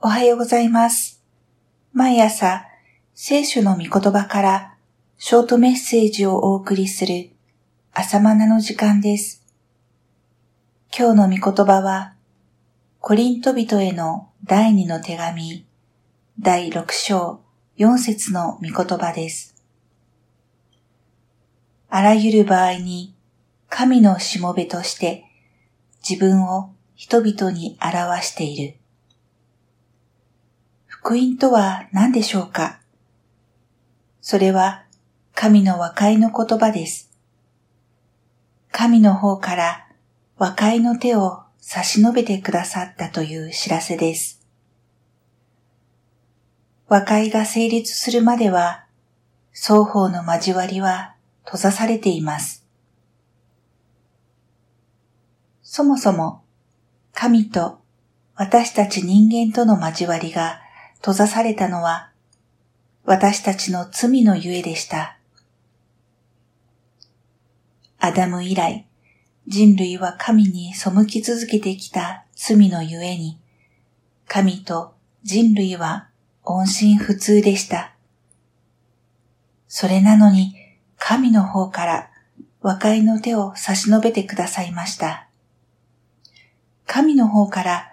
おはようございます。毎朝、聖書の御言葉からショートメッセージをお送りする朝マナの時間です。今日の御言葉は、コリント人への第二の手紙、第六章四節の御言葉です。あらゆる場合に神のしもべとして自分を人々に表している。福音とは何でしょうか？それは神の和解の言葉です。神の方から和解の手を差し伸べてくださったという知らせです。和解が成立するまでは双方の交わりは閉ざされています。そもそも神と私たち人間との交わりが閉ざされたのは私たちの罪のゆえでした。アダム以来、人類は神に背き続けてきた罪のゆえに、神と人類は音信不通でした。それなのに神の方から和解の手を差し伸べてくださいました。神の方から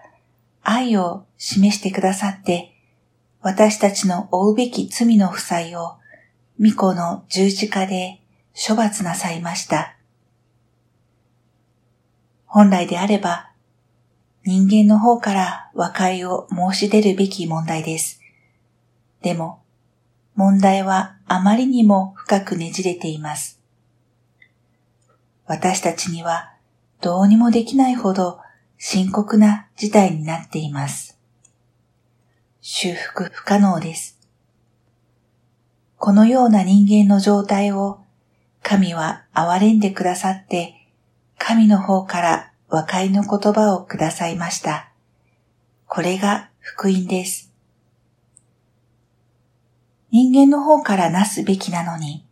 愛を示してくださって、私たちの負うべき罪の負債を御子の十字架で処罰なさいました。本来であれば、人間の方から和解を申し出るべき問題です。でも、問題はあまりにも深くねじれています。私たちにはどうにもできないほど深刻な事態になっています。修復不可能です。このような人間の状態を神は憐れんでくださって、神の方から和解の言葉をくださいました。これが福音です。人間の方からなすべきなのに、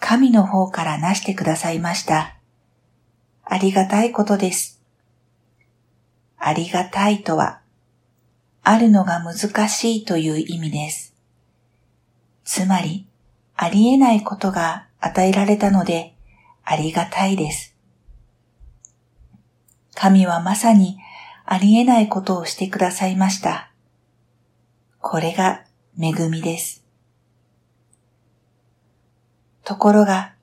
神の方からなしてくださいました。ありがたいことです。ありがたいとは、あるのが難しいという意味です。つまり、ありえないことが与えられたので、ありがたいです。神はまさにありえないことをしてくださいました。これが恵みです。ところが、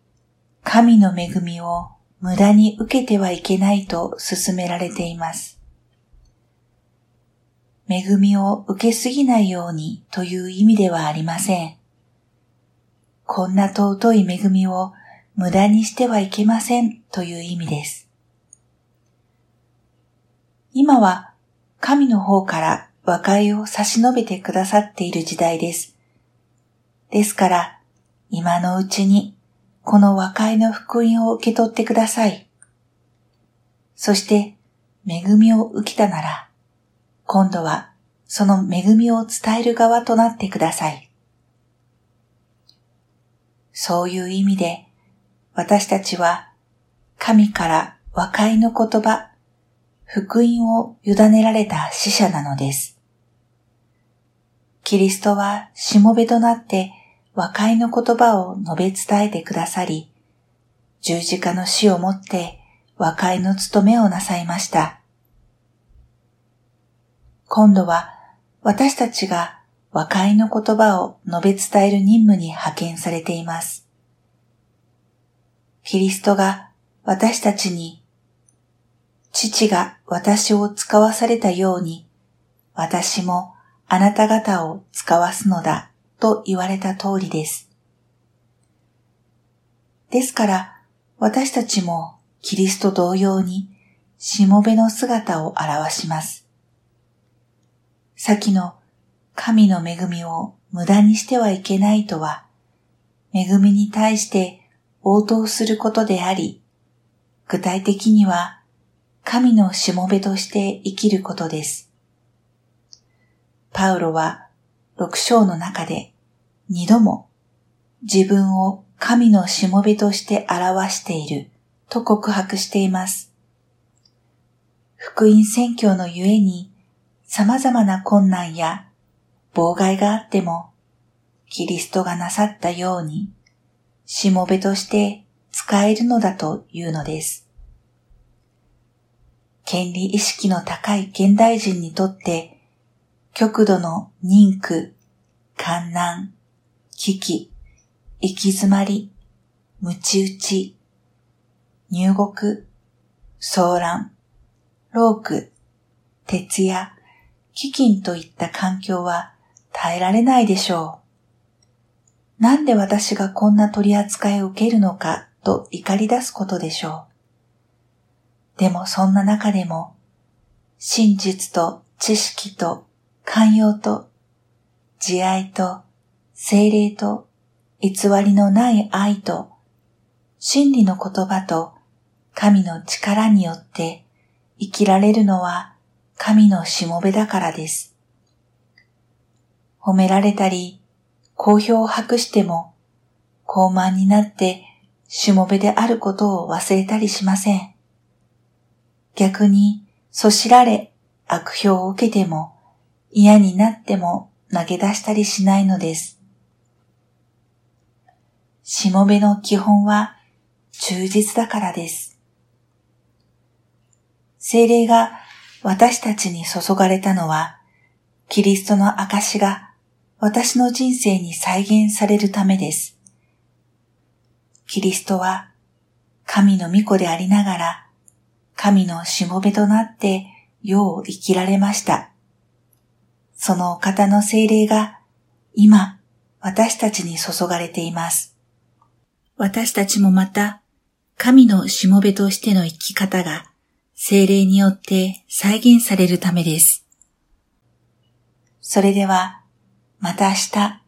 神の恵みを無駄に受けてはいけないと勧められています。恵みを受けすぎないようにという意味ではありません。こんな尊い恵みを無駄にしてはいけませんという意味です。今は神の方から和解を差し伸べてくださっている時代です。ですから、今のうちにこの和解の福音を受け取ってください。そして、恵みを受けたなら、今度はその恵みを伝える側となってください。そういう意味で、私たちは神から和解の言葉、福音を委ねられた死者なのです。キリストはしもべとなって和解の言葉を述べ伝えてくださり、十字架の死をもって和解の務めをなさいました。今度は私たちが和解の言葉を述べ伝える任務に派遣されています。キリストが私たちに父が私を使わされたように私もあなた方を使わすのだと言われた通りです。ですから私たちもキリスト同様にしもべの姿を表します。先の神の恵みを無駄にしてはいけないとは、恵みに対して応答することであり、具体的には神のしもべとして生きることです。パウロは六章の中で二度も自分を神のしもべとして表していると告白しています。福音宣教のゆえに様々な困難や妨害があっても、キリストがなさったように、しもべとして使えるのだというのです。権利意識の高い現代人にとって、極度の妊婦、観難、危機、行き詰まり、ムチ打ち、入国、騒乱、労苦、徹夜、飢饉といった環境は耐えられないでしょう。なんで私がこんな取り扱いを受けるのかと怒り出すことでしょう。でもそんな中でも、真実と知識と寛容と慈愛と精霊と偽りのない愛と真理の言葉と神の力によって生きられるのは神のしもべだからです。褒められたり、好評を博しても、高慢になってしもべであることを忘れたりしません。逆に、そしられ、悪評を受けても、嫌になっても投げ出したりしないのです。しもべの基本は忠実だからです。精霊が私たちに注がれたのは、キリストの証が私の人生に再現されるためです。キリストは神の御子でありながら、神のしもべとなって世を生きられました。そのお方の精霊が今私たちに注がれています。私たちもまた神のしもべとしての生き方が精霊によって再現されるためです。それでは、また明日